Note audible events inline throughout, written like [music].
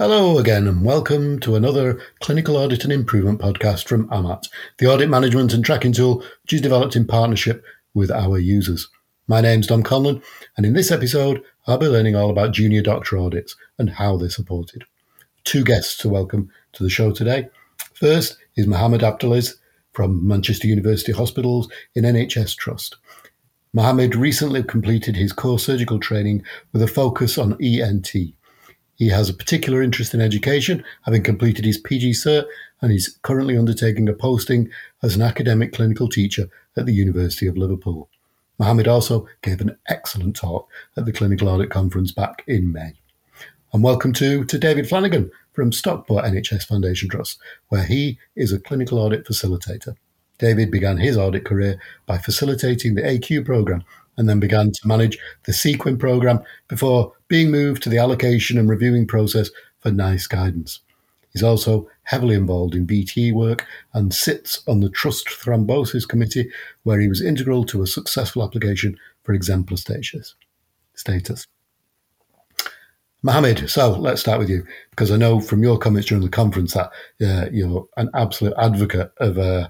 Hello again, and welcome to another Clinical Audit and Improvement podcast from AMAT, the audit management and tracking tool which is developed in partnership with our users. My name's Dom Conlon, and in this episode, I'll be learning all about junior doctor audits and how they're supported. Two guests to welcome to the show today. First is Mohammed Abdelaziz from Manchester University Hospitals in NHS Trust. Mohammed recently completed his core surgical training with a focus on ENT he has a particular interest in education, having completed his PG Cert, and is currently undertaking a posting as an academic clinical teacher at the University of Liverpool. Mohammed also gave an excellent talk at the Clinical Audit Conference back in May. And welcome to, to David Flanagan from Stockport NHS Foundation Trust, where he is a clinical audit facilitator. David began his audit career by facilitating the AQ program and then began to manage the CQUIN program before being moved to the allocation and reviewing process for NICE guidance. He's also heavily involved in VTE work and sits on the Trust Thrombosis Committee, where he was integral to a successful application for exemplar status. status. Mohammed, so let's start with you because I know from your comments during the conference that uh, you're an absolute advocate of uh,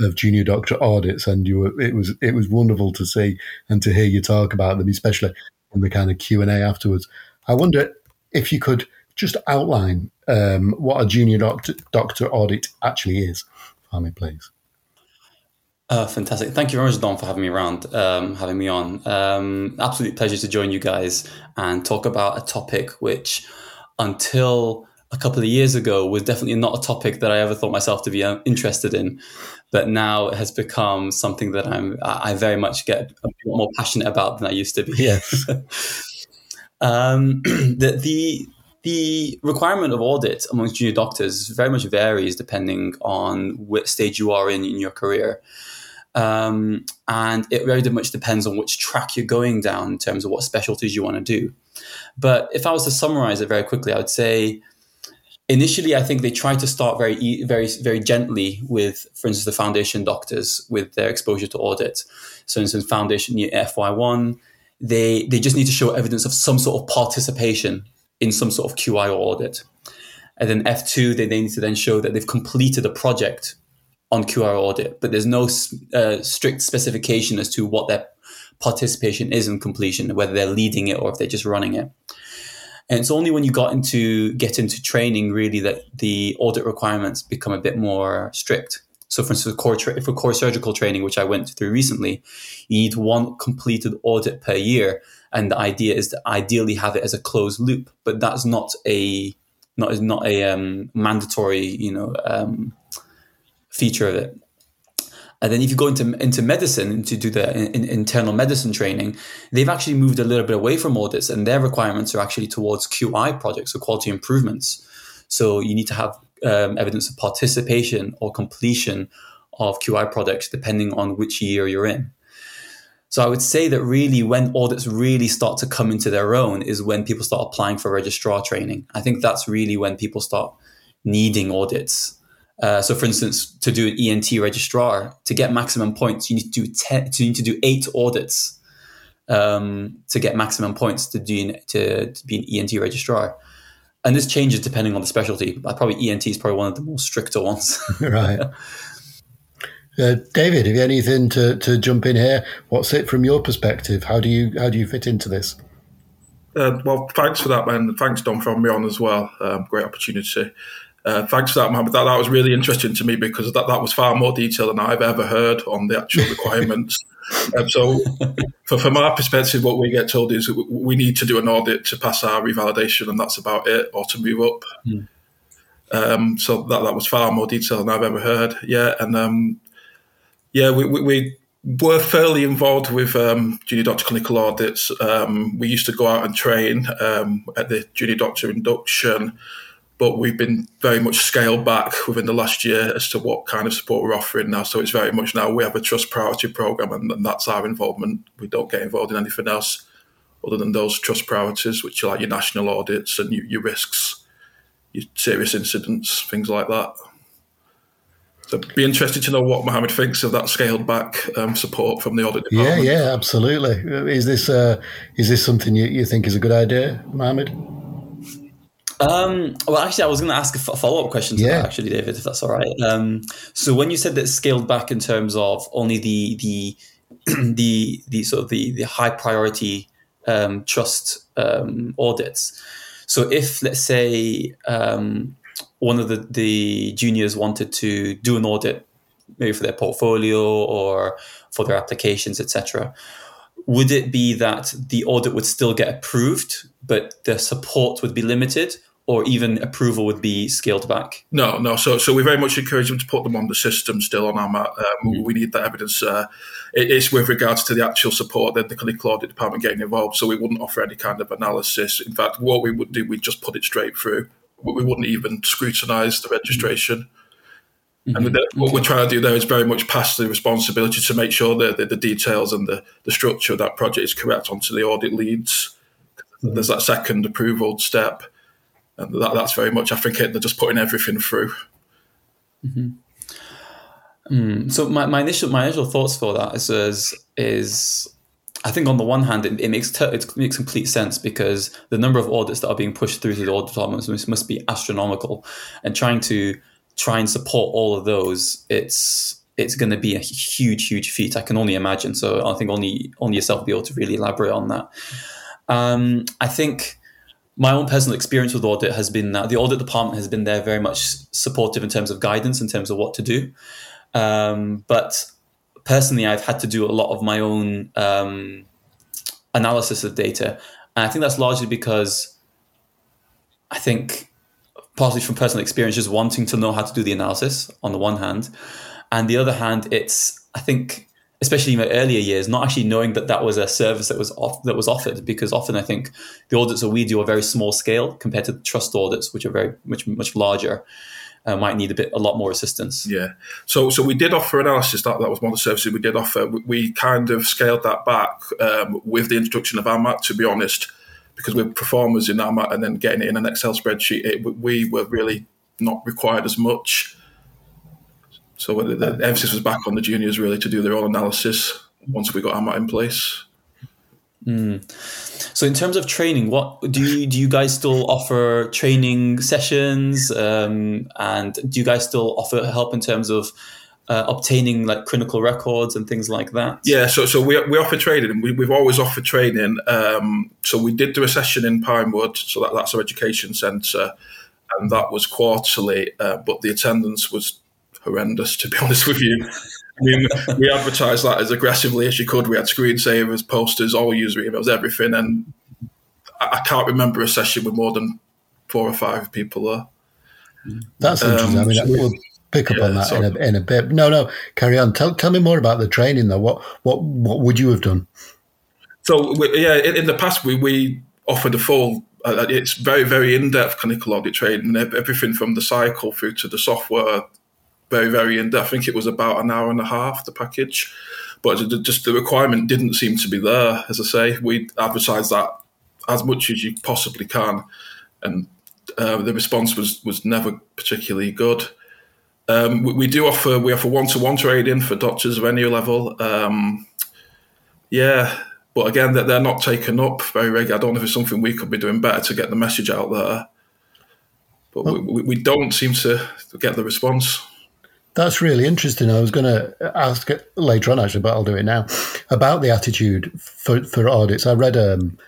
of junior doctor audits, and you were, it was it was wonderful to see and to hear you talk about them, especially in the kind of Q and A afterwards. I wonder if you could just outline um, what a junior doctor doctor audit actually is me, please. Uh, fantastic. Thank you very much, Dom, for having me around, um, having me on. Um, absolute pleasure to join you guys and talk about a topic which, until a couple of years ago, was definitely not a topic that I ever thought myself to be uh, interested in but now it has become something that I'm I very much get a bit more passionate about than I used to be. Yes. [laughs] um, [clears throat] the, the the requirement of audit amongst junior doctors very much varies depending on what stage you are in in your career. Um, and it very much depends on which track you're going down in terms of what specialties you want to do. But if I was to summarize it very quickly, I would say initially i think they tried to start very very very gently with for instance the foundation doctors with their exposure to audit. So in instance foundation fy1 they they just need to show evidence of some sort of participation in some sort of qi or audit. And then f2 they, they need to then show that they've completed a project on qi audit but there's no uh, strict specification as to what their participation is in completion whether they're leading it or if they're just running it and it's only when you got into get into training really that the audit requirements become a bit more strict. So, for instance, for core, tra- for core surgical training, which I went through recently, you need one completed audit per year, and the idea is to ideally have it as a closed loop. But that's not a not is not a um, mandatory, you know, um, feature of it. And then if you go into into medicine to do the in, internal medicine training, they've actually moved a little bit away from audits, and their requirements are actually towards QI projects, so quality improvements. So you need to have um, evidence of participation or completion of QI projects, depending on which year you're in. So I would say that really when audits really start to come into their own is when people start applying for registrar training. I think that's really when people start needing audits uh, so, for instance, to do an ENT registrar, to get maximum points, you need to do ten, you need to do eight audits um, to get maximum points to do to, to, be an ENT registrar. And this changes depending on the specialty. But probably ENT is probably one of the more stricter ones. [laughs] [laughs] right. Uh, David, have you anything to, to jump in here? What's it from your perspective? How do you how do you fit into this? Uh, well, thanks for that, man. Thanks, Dom for having me on as well. Um, great opportunity. Uh, thanks for that, Mohammed. That, that was really interesting to me because that, that was far more detail than I've ever heard on the actual [laughs] requirements. um, so, for, from our perspective, what we get told is we need to do an audit to pass our revalidation, and that's about it, or to move up. Mm. Um, so that that was far more detail than I've ever heard. Yeah, and um, yeah, we, we, we, were fairly involved with um, junior doctor clinical audits. Um, we used to go out and train um, at the junior doctor induction but we've been very much scaled back within the last year as to what kind of support we're offering now. So it's very much now we have a trust priority program, and, and that's our involvement. We don't get involved in anything else other than those trust priorities, which are like your national audits and your, your risks, your serious incidents, things like that. So be interested to know what Mohammed thinks of that scaled back um, support from the audit department. Yeah, yeah, absolutely. Is this uh, is this something you, you think is a good idea, Mohammed? Um, well, actually, I was going to ask a follow up question to Yeah. that, actually, David, if that's all right. Um, so, when you said that scaled back in terms of only the the [clears throat] the the sort of the the high priority um, trust um, audits. So, if let's say um, one of the the juniors wanted to do an audit, maybe for their portfolio or for their applications, etc. Would it be that the audit would still get approved, but the support would be limited, or even approval would be scaled back? No, no. So, so we very much encourage them to put them on the system still on AMAT. Um, We need that evidence. Uh, it is with regards to the actual support that the clinical audit department getting involved. So we wouldn't offer any kind of analysis. In fact, what we would do, we'd just put it straight through. We we wouldn't even scrutinise the registration. And mm-hmm. the, what we're trying to do there is very much pass the responsibility to make sure that the, the details and the, the structure of that project is correct onto the audit leads. Mm-hmm. There's that second approval step. And that, that's very much, I think, it, they're just putting everything through. Mm-hmm. Mm, so my, my initial my initial thoughts for that is is, is I think on the one hand it, it makes ter- it makes complete sense because the number of audits that are being pushed through to the audit departments must, must be astronomical, and trying to try and support all of those it's it's going to be a huge huge feat. I can only imagine. So I think only only yourself will be able to really elaborate on that. Um, I think my own personal experience with audit has been that the audit department has been there very much supportive in terms of guidance, in terms of what to do. Um, but personally, I've had to do a lot of my own um, analysis of data. And I think that's largely because I think, partly from personal experience, just wanting to know how to do the analysis on the one hand. And the other hand, it's, I think, especially in my earlier years, not actually knowing that that was a service that was off, that was offered, because often I think the audits that we do are very small scale compared to trust audits, which are very much much larger, uh, might need a bit a lot more assistance. Yeah. So so we did offer analysis. That that was one of the services we did offer. We, we kind of scaled that back um, with the introduction of AMAT. To be honest, because we're performers in AMAT and then getting it in an Excel spreadsheet, it, we were really not required as much. So uh, the, the emphasis was back on the juniors really to do their own analysis once we got AMAT in place. Hmm. So in terms of training, what do you do? You guys still offer training sessions, um, and do you guys still offer help in terms of uh, obtaining like clinical records and things like that? Yeah, so so we, we offer training, we, we've always offered training. Um, so we did do a session in Pinewood, so that, that's our education centre, and that was quarterly, uh, but the attendance was horrendous, to be [laughs] honest with you. I mean, we advertised that as aggressively as you could. We had screensavers, posters, all user emails, everything, and I, I can't remember a session with more than four or five people there. That's interesting. I mean, Um, we'll pick up yeah, on that in a, in a bit. No, no, carry on. Tell, tell me more about the training, though. What, what, what would you have done? So we, yeah, in, in the past we we offered a full. Uh, it's very very in depth clinical audit training, everything from the cycle through to the software. Very very in depth. I think it was about an hour and a half the package, but just the requirement didn't seem to be there. As I say, we advertised that as much as you possibly can, and uh, the response was was never particularly good. Um, we, we do offer we offer one to one training for doctors of any level. Um, yeah, but again, they're, they're not taken up very regularly. I don't know if it's something we could be doing better to get the message out there. But we, we, we don't seem to get the response. That's really interesting. I was going to ask it later on, actually, but I'll do it now about the attitude for, for audits. I read um,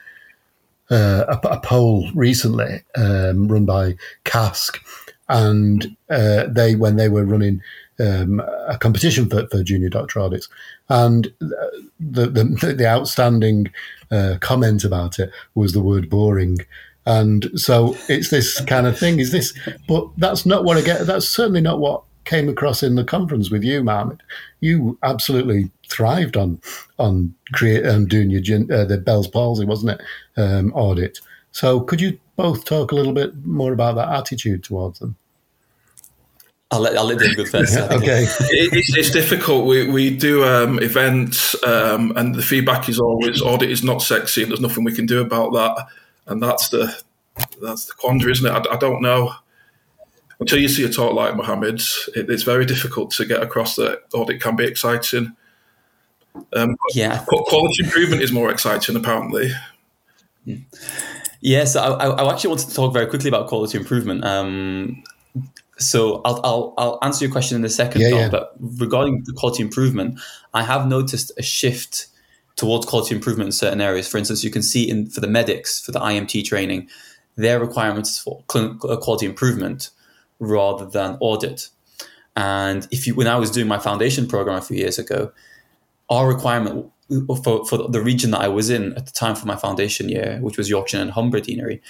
uh, a, a poll recently um, run by Cask, and uh, they when they were running um, a competition for, for junior doctor audits, and the the, [laughs] the outstanding uh, comment about it was the word boring. And so it's this kind of thing. Is this? But that's not what I get. That's certainly not what came across in the conference with you, Mohammed. You absolutely thrived on on create um, doing your uh, the Bell's palsy, wasn't it? Um, audit. So could you both talk a little bit more about that attitude towards them? I'll let I'll let David go [laughs] first. I. Okay. it, it's, it's difficult. We, we do um, events, um, and the feedback is always audit is not sexy, and there's nothing we can do about that. And that's the that's the quandary, isn't it? I, I don't know. Until you see a talk like Mohammed's, it, it's very difficult to get across that audit can be exciting. Um, Yeah, quality improvement is more exciting, apparently. Yes, I, I actually wanted to talk very quickly about quality improvement. Um, so I'll, I'll, I'll answer your question in a second, Yeah, yeah. but regarding the quality improvement, I have noticed a shift towards quality improvement in certain areas. For instance, you can see in for the medics for the IMT training, their requirements for clinical uh, quality improvement rather than audit. And if you when I was doing my foundation program a few years ago, our requirement for, for the region that I was in at the time for my foundation year, which was Yorkshire and Humber Deanery,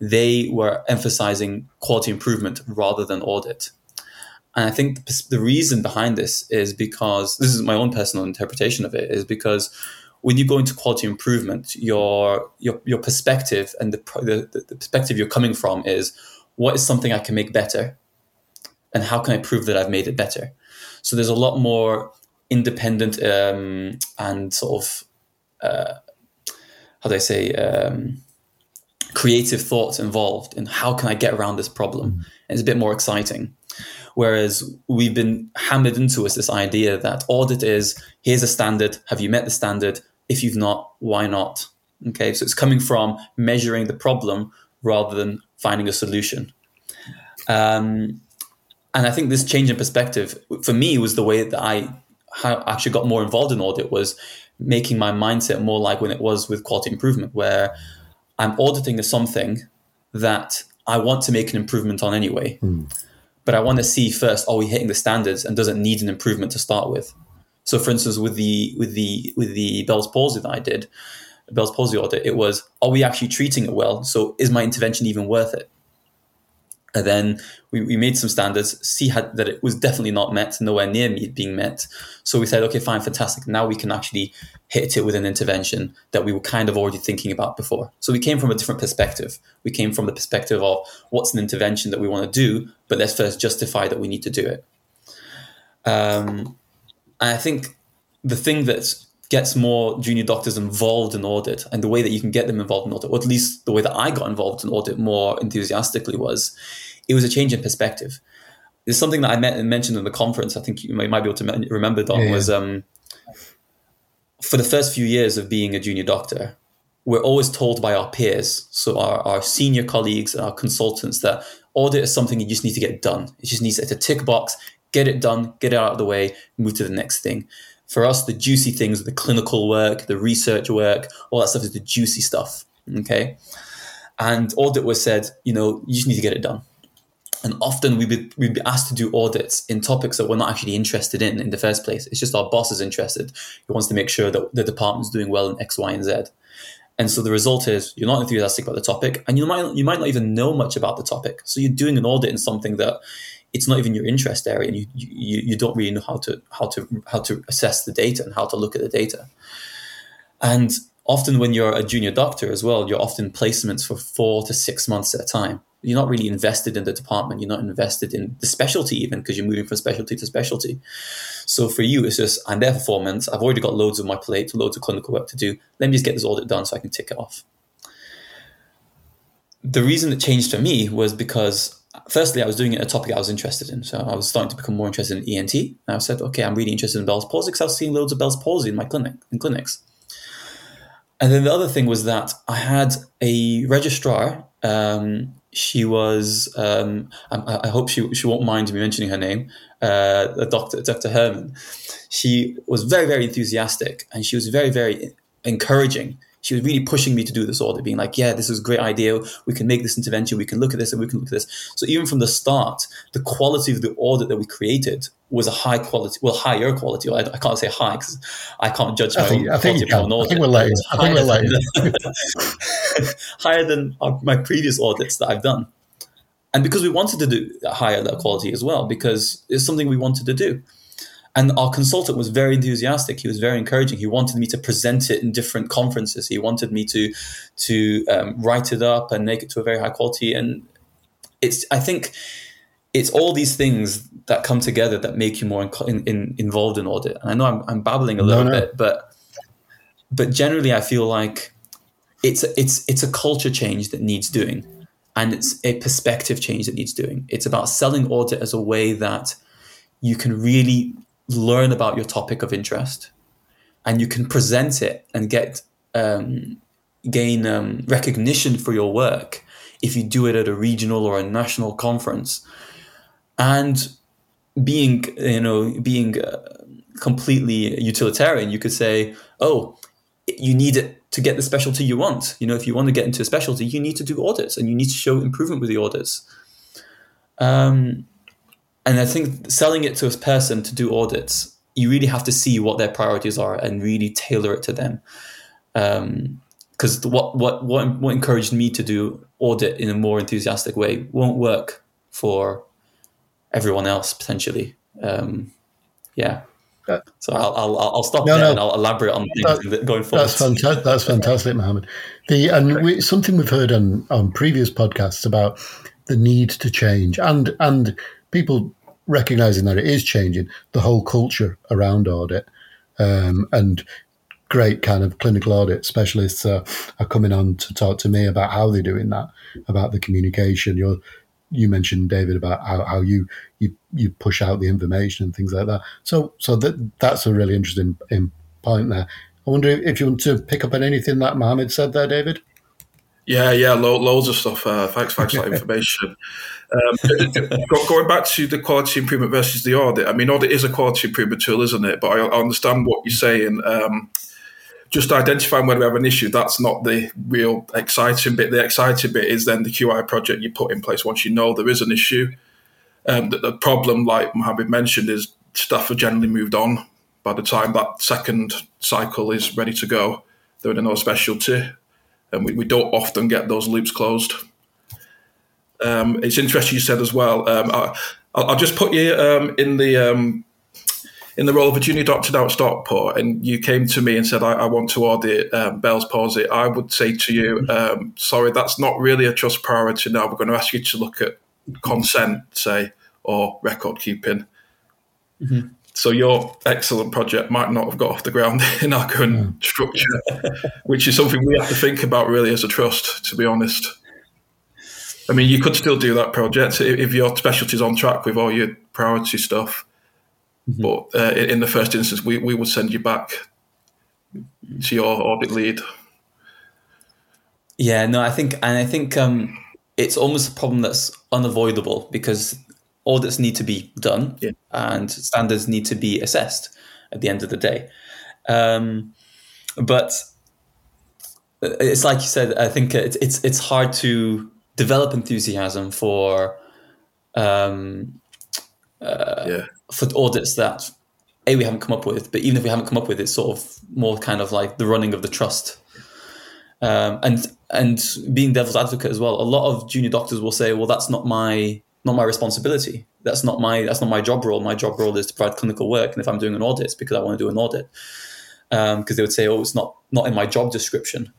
they were emphasizing quality improvement rather than audit. And I think the, reason behind this is because this is my own personal interpretation of it is because when you go into quality improvement, your your your perspective and the, the the perspective you're coming from is what is something I can make better, and how can I prove that I've made it better. So there's a lot more independent um, and sort of uh, how do I say um, creative thoughts involved in how can I get around this problem. And it's a bit more exciting. Whereas we've been hammered into us this idea that audit is here's a standard. Have you met the standard? If you've not, why not? Okay, so it's coming from measuring the problem rather than finding a solution. Um, and I think this change in perspective for me was the way that I actually got more involved in audit was making my mindset more like when it was with quality improvement, where I'm auditing something that I want to make an improvement on anyway. Mm. But I want to see first, are we hitting the standards and does it need an improvement to start with? So for instance, with the with the with the Bell's palsy that I did, Bell's palsy audit, it was, are we actually treating it well? So is my intervention even worth it? And then we, we made some standards, see had that it was definitely not met, nowhere near me being met. So we said, okay, fine, fantastic. Now we can actually hit it with an intervention that we were kind of already thinking about before. So we came from a different perspective. We came from the perspective of what's an intervention that we want to do, but let's first justify that we need to do it. Um, and I think the thing that gets more junior doctors involved in audit and the way that you can get them involved in audit, or at least the way that I got involved in audit more enthusiastically was it was a change in perspective. There's something that I met and mentioned in the conference. I think you might, might be able to remember, Dom, Yeah, yeah. was um, for the first few years of being a junior doctor, we're always told by our peers, so our, our senior colleagues and our consultants, that audit is something you just need to get done. It just needs it's a tick box, get it done, get it out of the way, move to the next thing. For us, the juicy things, the clinical work, the research work, all that stuff is the juicy stuff. Okay. And audit was said, you know, you just need to get it done. And often we'd be, we'd be asked to do audits in topics that we're not actually interested in in the first place. It's just our boss is interested. He wants to make sure that the department's doing well in X, Y, and Z. And so the result is you're not enthusiastic about the topic, and you might you might not even know much about the topic. So you're doing an audit in something that it's not even your interest area, and you you, you don't really know how to how to how to assess the data and how to look at the data. And often when you're a junior doctor as well, you're often placements for four to six months at a time. You're not really invested in the department. You're not invested in the specialty even because you're moving from specialty to specialty. So for you, it's just I'm there for four months. I've already got loads of my plate, loads of clinical work to do. Let me just get this audit done so I can tick it off. The reason it changed for me was because firstly, I was doing it a topic I was interested in. So I was starting to become more interested in ENT. And I said, okay, I'm really interested in Bell's palsy because I was seeing loads of Bell's palsy in my clinic in clinics. And then the other thing was that I had a registrar. Um, she was, um, I, I, hope she, she won't mind me mentioning her name, uh, Dr. Dr. Herman. She was very, very enthusiastic and she was very, very encouraging. She was really pushing me to do this audit, being like, yeah, this is a great idea. We can make this intervention. We can look at this and we can look at this. So even from the start, the quality of the audit that we created was a high quality, well, higher quality. I, I can't say high because I can't judge my I think, I think you. I think we're you. I think we're you. higher than my previous audits that I've done. And because we wanted to do higher that quality as well, because it's something we wanted to do. And our consultant was very enthusiastic. He was very encouraging. He wanted me to present it in different conferences. He wanted me to to um, write it up and make it to a very high quality. And it's I think it's all these things that come together that make you more in, in, involved in audit. And I know I'm, I'm babbling a little no, no. bit, but but generally I feel like it's it's it's a culture change that needs doing, and it's a perspective change that needs doing. It's about selling audit as a way that you can really learn about your topic of interest and you can present it and get um, gain um, recognition for your work if you do it at a regional or a national conference, and being you know being uh, completely utilitarian, you could say, oh, you need it to get the specialty you want. You know, if you want to get into a specialty, you need to do audits and you need to show improvement with the audits. Um, and I think selling it to a person to do audits, you really have to see what their priorities are and really tailor it to them. Because um, what, what what what encouraged me to do audit in a more enthusiastic way won't work for everyone else potentially. Um, yeah. So I'll, I'll, I'll stop no, there no, and I'll elaborate on things that, going forward. That's fantastic. That's fantastic, Mohammed. The and we, something we've heard on, on previous podcasts about the need to change and and people recognizing that it is changing the whole culture around audit um, and great kind of clinical audit specialists uh, are coming on to talk to me about how they're doing that about the communication you're you mentioned David about how, how you, you you push out the information and things like that. So so that that's a really interesting point there. I wonder if you want to pick up on anything that Mohammed said there, David. Yeah, yeah, lo- loads of stuff. Uh, thanks, thanks for that [laughs] information. Um, going back to the quality improvement versus the audit, I mean, audit is a quality improvement tool, isn't it? But I, I understand what you're saying. Um, just identifying whether we have an issue, that's not the real exciting bit. The exciting bit is then the QI project you put in place once you know there is an issue. Um, the, the, problem, like Mohammed mentioned, is staff have generally moved on by the time that second cycle is ready to go. They're in another specialty, and we, we don't often get those loops closed. Um, it's interesting you said as well. Um, I, will just put you um, in the um, in the role of a junior doctor now at Stockport, and you came to me and said, I, I want to audit um, Bell's palsy, I would say to you, um, sorry, that's not really a trust priority now. We're going to ask you to look at consent, say, or record keeping. Mm-hmm. So your excellent project might not have got off the ground [laughs] in our current mm. structure, [laughs] which is something we have to think about really as a trust, to be honest. I mean, you could still do that project if your specialty is on track with all your priority stuff Mm-hmm. But uh, in the first instance, we, we would send you back to your audit lead. Yeah, no, I think, and I think um, it's almost a problem that's unavoidable because audits need to be done yeah. and standards need to be assessed at the end of the day. Um, but it's like you said, I think it's it's it's hard to develop enthusiasm for um, uh, yeah for audits that a we haven't come up with, but even if we haven't come up with, it's sort of more kind of like the running of the trust. Um, and and being devil's advocate as well, a lot of junior doctors will say, "Well, that's not my not my responsibility. That's not my that's not my job role. My job role is to provide clinical work, and if I'm doing an audit, it's because I want to do an audit." Because um, they would say, "Oh, it's not not in my job description."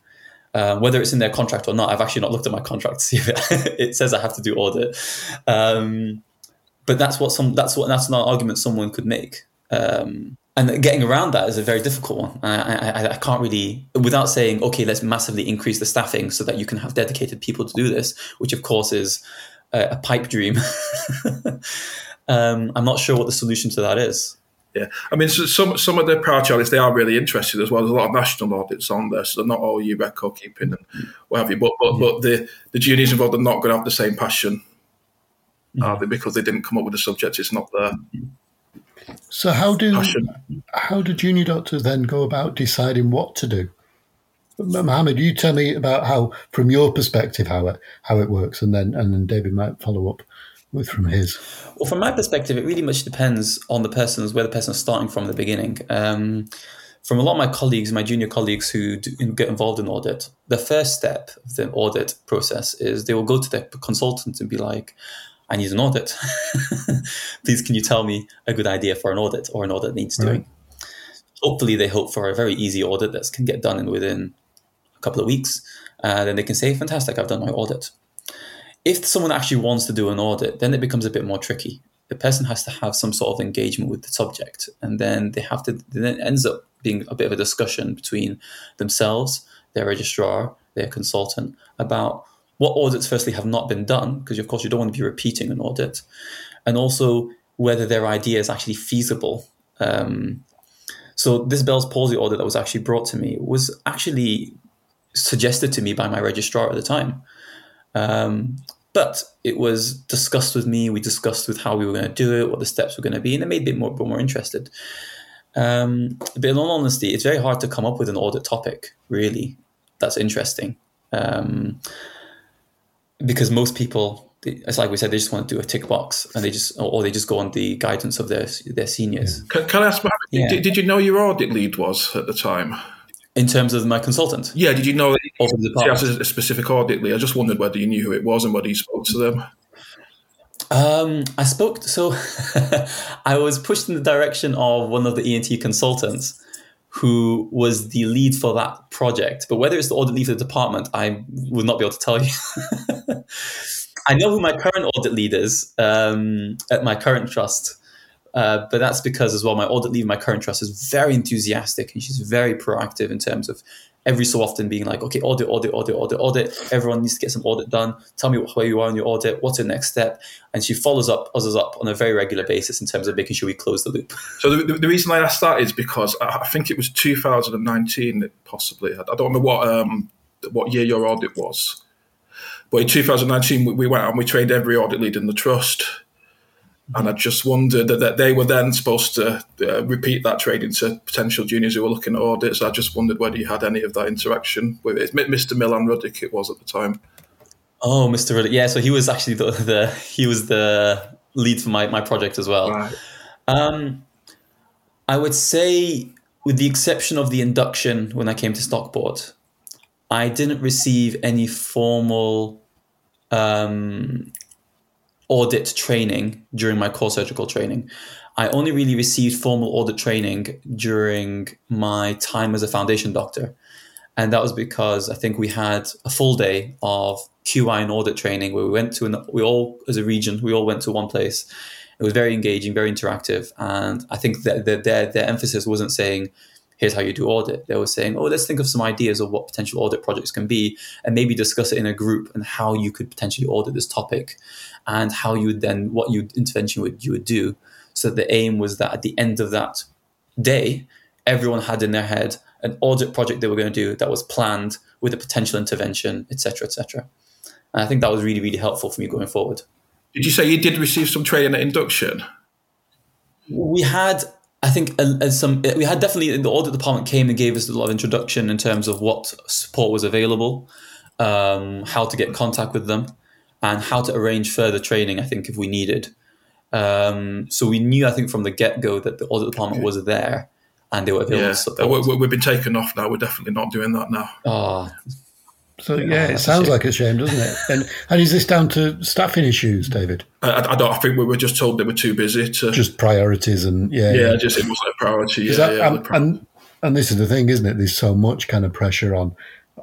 Um, whether it's in their contract or not, I've actually not looked at my contract to see if it, [laughs] it says I have to do audit. Um, but that's what some that's what that's an argument someone could make. Um, and getting around that is a very difficult one. I, I, I, can't really, without saying, okay, let's massively increase the staffing so that you can have dedicated people to do this, which of course is a, a pipe dream. [laughs] um, I'm not sure what the solution to that is. Yeah, I mean, so some some of the priority audits they are really interested as well. There's a lot of national audits on there, so they're not all you record keeping and what have you. But but but the the juniors involved are not going to have the same passion are they? Because they didn't come up with the subject, it's not there. So how do passion. how do junior doctors then go about deciding what to do? Mohammed, you tell me about how, from your perspective, how it how it works, and then and then David might follow up with from his. Well, from my perspective, it really much depends on the person's where the person is starting from the beginning. Um, from a lot of my colleagues, my junior colleagues who do, get involved in audit, the first step of the audit process is they will go to their consultant and be like, I need an audit. [laughs] Please, can you tell me a good idea for an audit or an audit needs right. doing? Hopefully, they hope for a very easy audit that can get done in within couple of weeks. Uh, then they can say, "Fantastic, I've done my audit." If someone actually wants to do an audit, then it becomes a bit more tricky. The person has to have some sort of engagement with the subject, and then they have to. Then it ends up being a bit of a discussion between themselves, their registrar, their consultant about what audits firstly have not been done, because of course you don't want to be repeating an audit, and also whether their idea is actually feasible. Um, so this Bell's palsy audit that was actually brought to me was actually suggested to me by my registrar at the time. Um, but it was discussed with me. We discussed with how we were going to do it, what the steps were going to be, and it made me a bit more, more interested. Um, but in all honesty, it's very hard to come up with an audit topic, really, that's interesting. Um, because most people, it's like we said, they just want to do a tick box, and they just, or they just go on the guidance of their their seniors. Can, can I ask, yeah. did, did you know your audit lead was at the time? In terms of my consultant? Yeah, did you know that he has a specific audit lead? I just wondered whether you knew who it was and whether you spoke to them. Um, I spoke, so [laughs] I was pushed in the direction of one of the ENT consultants who was the lead for that project. But whether it's the audit lead for the department, I would not be able to tell you. [laughs] I know who my current audit lead is um, at my current trust. Uh, but that's because as well, my audit lead, my current trust is very enthusiastic and she's very proactive in terms of every so often being like, okay, audit, audit, audit, audit, audit. Everyone needs to get some audit done. Tell me where you are in your audit. What's your next step? And she follows up us up on a very regular basis in terms of making sure we close the loop. [laughs] So the, the reason I asked that is because I think it was 2019, possibly. I don't know what um, what year your audit was, but in 2019 we went and we trained every audit lead in the trust and I just wondered that, they were then supposed to uh, repeat that training to potential juniors who were looking at audits. I just wondered whether you had any of that interaction with it. Mr. Milan Ruddick, it was at the time. Oh, Mr. Ruddick. Yeah, so he was actually the, the he was the lead for my, my project as well. Right. Um, I would say, with the exception of the induction when I came to Stockport, I didn't receive any formal um, audit training during my core surgical training. I only really received formal audit training during my time as a foundation doctor. And that was because I think we had a full day of QI and audit training where we went to, an, we all, as a region, we all went to one place. It was very engaging, very interactive. And I think that their, their emphasis wasn't saying, here's how you do audit. They were saying, oh, let's think of some ideas of what potential audit projects can be and maybe discuss it in a group and how you could potentially audit this topic and how you would then, what you intervention would you would do. So the aim was that at the end of that day, everyone had in their head an audit project they were going to do that was planned with a potential intervention, etc., etc. And I think that was really, really helpful for me going forward. Did you say you did receive some training at induction? We had I think as some we had definitely the audit department came and gave us a lot of introduction in terms of what support was available, um, how to get contact with them, and how to arrange further training. I think if we needed, um, so we knew I think from the get go that the audit department was there and they were available. Yeah, we, have been taken off now. We're definitely not doing that now. Oh, so yeah, it sounds like a shame, doesn't it? And and is this down to staffing issues, David? Uh, I, I don't. I think we were just told they were too busy to just priorities and yeah, yeah, yeah. just it wasn't a priority. Yeah, that, yeah, um, and, and and this is the thing, isn't it? There's so much kind of pressure on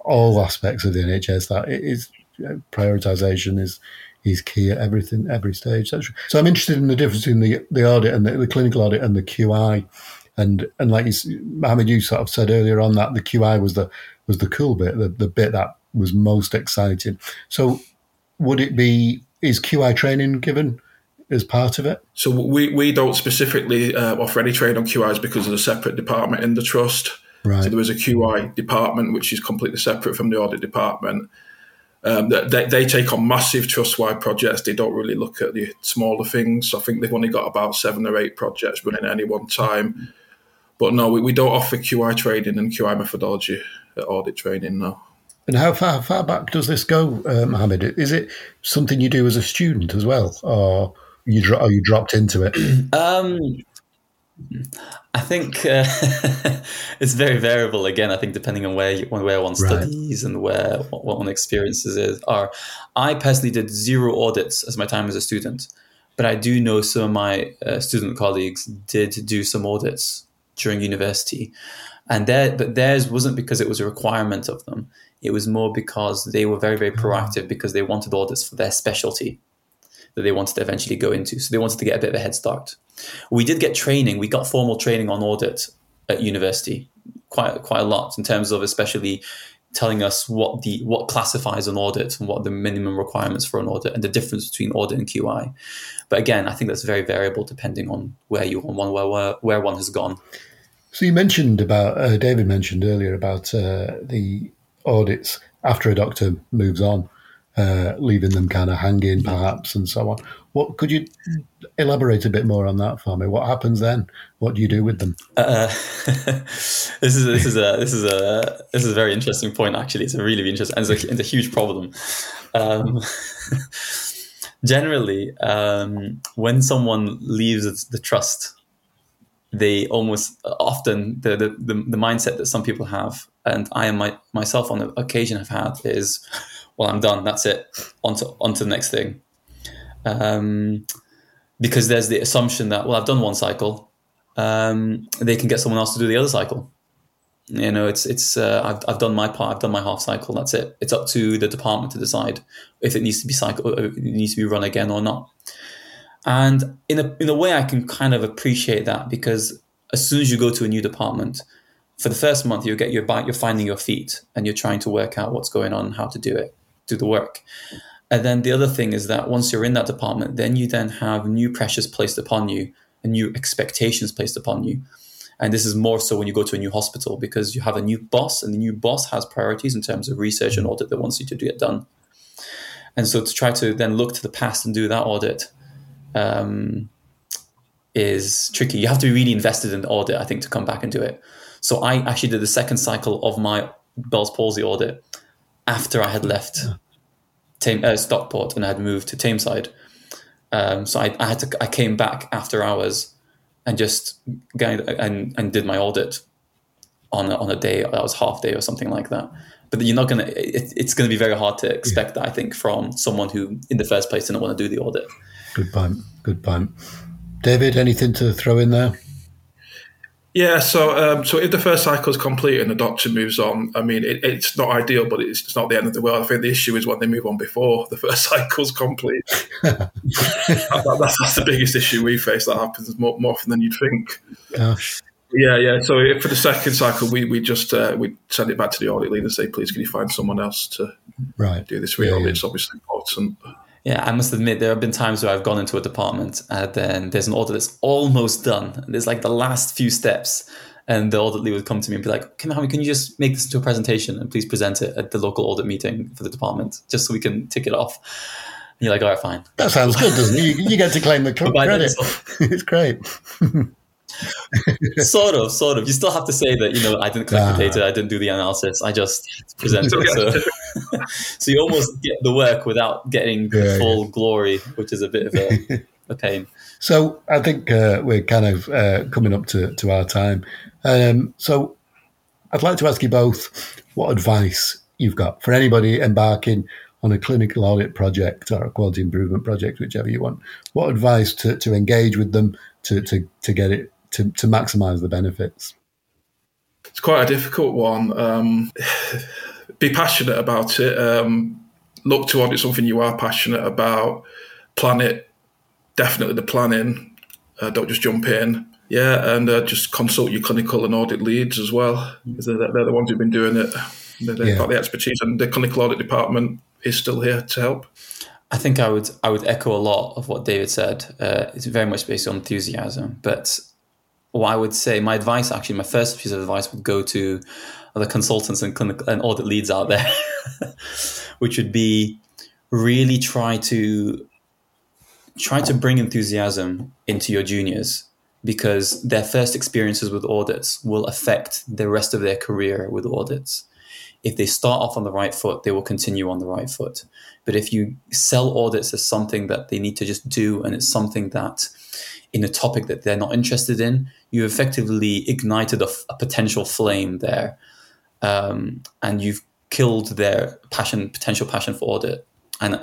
all aspects of the NHS that it is you know, prioritization is is key at everything, every stage. So I'm interested in the difference in the the audit and the, the clinical audit and the QI. And and like you, Mohammed, you sort of said earlier on that the QI was the was the cool bit, the, the bit that was most exciting. So, would it be is QI training given as part of it? So we, we don't specifically uh, offer any training on QIs because of a separate department in the trust. Right. So there is a QI department which is completely separate from the audit department. Um, they, they take on massive trust-wide projects. They don't really look at the smaller things. I think they've only got about seven or eight projects running at any one time. But no, we, we don't offer QI training and QI methodology at audit training. No. And how far far back does this go, uh, Mohammed? Is it something you do as a student as well, or you dro- are you dropped into it? [clears throat] Um, I think uh, [laughs] it's very variable. Again, I think depending on where you, where one studies right. and where what one experiences is are. I personally did zero audits as my time as a student, but I do know some of my uh, student colleagues did do some audits during university, and there, but theirs wasn't because it was a requirement of them. It was more because they were very, very mm. proactive because they wanted audits for their specialty that they wanted to eventually go into. So they wanted to get a bit of a head start. We did get training. We got formal training on audit at university, quite quite a lot in terms of especially telling us what the what classifies an audit and what the minimum requirements for an audit and the difference between audit and QI. But again, I think that's very variable depending on where you on where where, where one has gone. So you mentioned about uh, David mentioned earlier about uh, the audits after a doctor moves on, uh, leaving them kind of hanging, perhaps, and so on. What could you elaborate a bit more on that for me? What happens then? What do you do with them? Uh, [laughs] this is this is a this is a this is a very interesting point. Actually, it's a really interesting and it's a, it's a huge problem. Um, [laughs] generally, um, when someone leaves the trust, they almost often the, the, the the mindset that some people have, and I am my, myself on occasion have had is, well, I'm done. That's it. On to on to the next thing um, because there's the assumption that well I've done one cycle, um, they can get someone else to do the other cycle. You know, it's it's uh, I've I've done my part, I've done my half cycle. That's it. It's up to the department to decide if it needs to be cycle, uh, it needs to be run again or not. And in a in a way, I can kind of appreciate that because as soon as you go to a new department, for the first month you get your you're finding your feet and you're trying to work out what's going on, how to do it, do the work. And then the other thing is that once you're in that department, then you then have new pressures placed upon you and new expectations placed upon you. And this is more so when you go to a new hospital because you have a new boss, and the new boss has priorities in terms of research and audit that wants you to get done. And so to try to then look to the past and do that audit um, is tricky. You have to be really invested in the audit, I think, to come back and do it. So I actually did the second cycle of my Bell's palsy audit after I had left Tame, uh, Stockport and I had moved to Tameside. Um, so I, I, had to I came back after hours and just and and did my audit on a, on a day that was half day or something like that. But you're not gonna. It, it's going to be very hard to expect yeah. that. I think from someone who, in the first place, didn't want to do the audit. Good point. Good point. David, anything to throw in there? Yeah, so um, so if the first cycle is complete and the doctor moves on, I mean, it, it's not ideal, but it's, it's, not the end of the world. I think the issue is when they move on before the first [laughs] cycle is complete. [laughs] that, that's, that's, the biggest issue we face. That happens more, more often than you'd think. Gosh. Yeah, yeah. So for the second cycle, we we just uh, we send it back to the audit leader and say, please, can you find someone else to right. do this re-audit? Yeah, yeah. It's obviously important. Yeah, I must admit there have been times where I've gone into a department and then there's an audit that's almost done. There's like the last few steps, and the audit lead would come to me and be like, "Can can you just make this into a presentation and please present it at the local audit meeting for the department, just so we can tick it off." And you're like, "All right, fine." That sounds good, doesn't it? You, you get to claim the [laughs] credit. [laughs] it's great. [laughs] sort of, sort of. You still have to say that you know I didn't collect the data, I didn't do the analysis, I just presented it. So, so you almost get the work without getting yeah, full yeah. glory, which is a bit of a, [laughs] a pain. So I think uh, we're kind of uh, coming up to, to our time. Um, so I'd like to ask you both what advice you've got for anybody embarking on a clinical audit project or a quality improvement project, whichever you want. What advice to, to engage with them to, to, to get it to, to maximize the benefits? It's quite a difficult one. Um, [sighs] be passionate about it. Um, look to audit something you are passionate about. Plan it. Definitely the planning. Uh, don't just jump in. Yeah, and uh, just consult your clinical and audit leads as well. They're, they're the ones who've been doing it. They've yeah. got the expertise, and the clinical audit department is still here to help. I think I would I would echo a lot of what David said. Uh, it's very much based on enthusiasm, but what I would say, my advice actually, my first piece of advice would go to the consultants and clinical and audit leads out there, [laughs] which would be really try to try to bring enthusiasm into your juniors because their first experiences with audits will affect the rest of their career with audits. If they start off on the right foot, they will continue on the right foot. But if you sell audits as something that they need to just do and it's something that in a topic that they're not interested in, you effectively ignited a, potential flame there, um, and you've killed their passion, potential passion for audit. And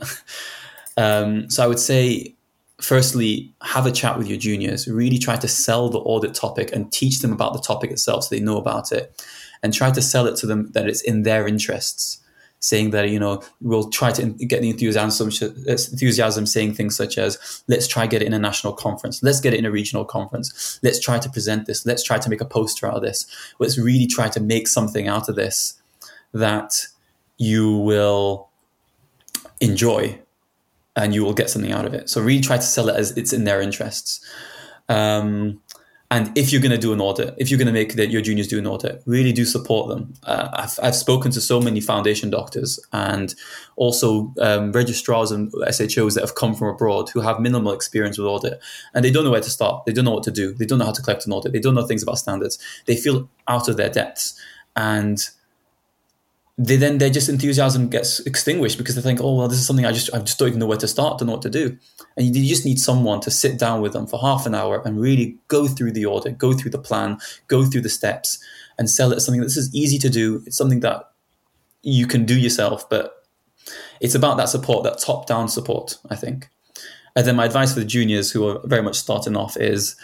[laughs] um, so I would say, firstly, have a chat with your juniors. Really try to sell the audit topic and teach them about the topic itself, so they know about it, and try to sell it to them that it's in their interests saying that you know we'll try to get the enthusiasm enthusiasm saying things such as let's try get it in a national conference. Let's get it in a regional conference. Let's try to present this. Let's try to make a poster out of this. Let's really try to make something out of this that you will enjoy and you will get something out of it. So really try to sell it as it's in their interests. Um, And if you're going to do an audit, if you're going to make that your juniors do an audit, really do support them. Uh, I've, I've spoken to so many foundation doctors and also um, registrars and SHOs that have come from abroad who have minimal experience with audit and they don't know where to start. They don't know what to do. They don't know how to collect an audit. They don't know things about standards. They feel out of their depths. And they then their just enthusiasm gets extinguished because they think, oh well, this is something I just I just don't even know where to start, don't know what to do, and you, just need someone to sit down with them for half an hour and really go through the audit, go through the plan, go through the steps, and sell it as something that this is easy to do. It's something that you can do yourself, but it's about that support, that top down support, I think. And then my advice for the juniors who are very much starting off is,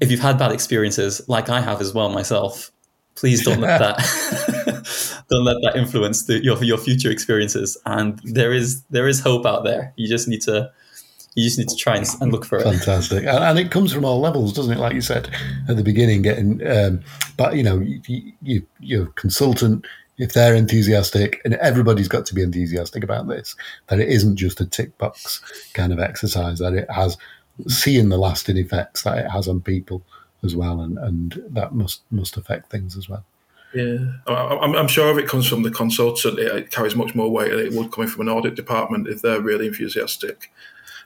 if you've had bad experiences, like I have as well myself, please don't let that [laughs] [laughs] don't let that influence the, your your future experiences. And there is there is hope out there. You just need to you just need to try and, and look for it. Fantastic, and, and, it comes from all levels, doesn't it? Like you said at the beginning, getting um, but you know you, you your consultant if they're enthusiastic, and everybody's got to be enthusiastic about this, that it isn't just a tick box kind of exercise, that it has seeing the lasting effects that it has on people as well, and, and that must must affect things as well. Yeah, I'm, I'm sure if it comes from the consultant, it carries much more weight than it would coming from an audit department if they're really enthusiastic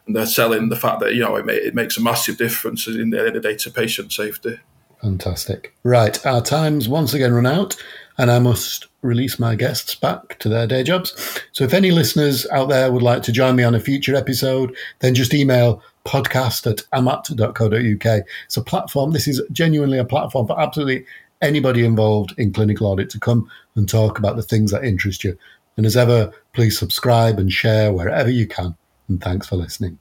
and they're selling the fact that you know it, may, it makes a massive difference in the end of the day to patient safety. Fantastic. Right, our time's once again run out, and I must release my guests back to their day jobs. So, if any listeners out there would like to join me on a future episode, then just email podcast at amat.co.uk. It's a platform. This is genuinely a platform for absolutely anybody involved in clinical audit to come and talk about the things that interest you. And as ever, please subscribe and share wherever you can. And thanks for listening.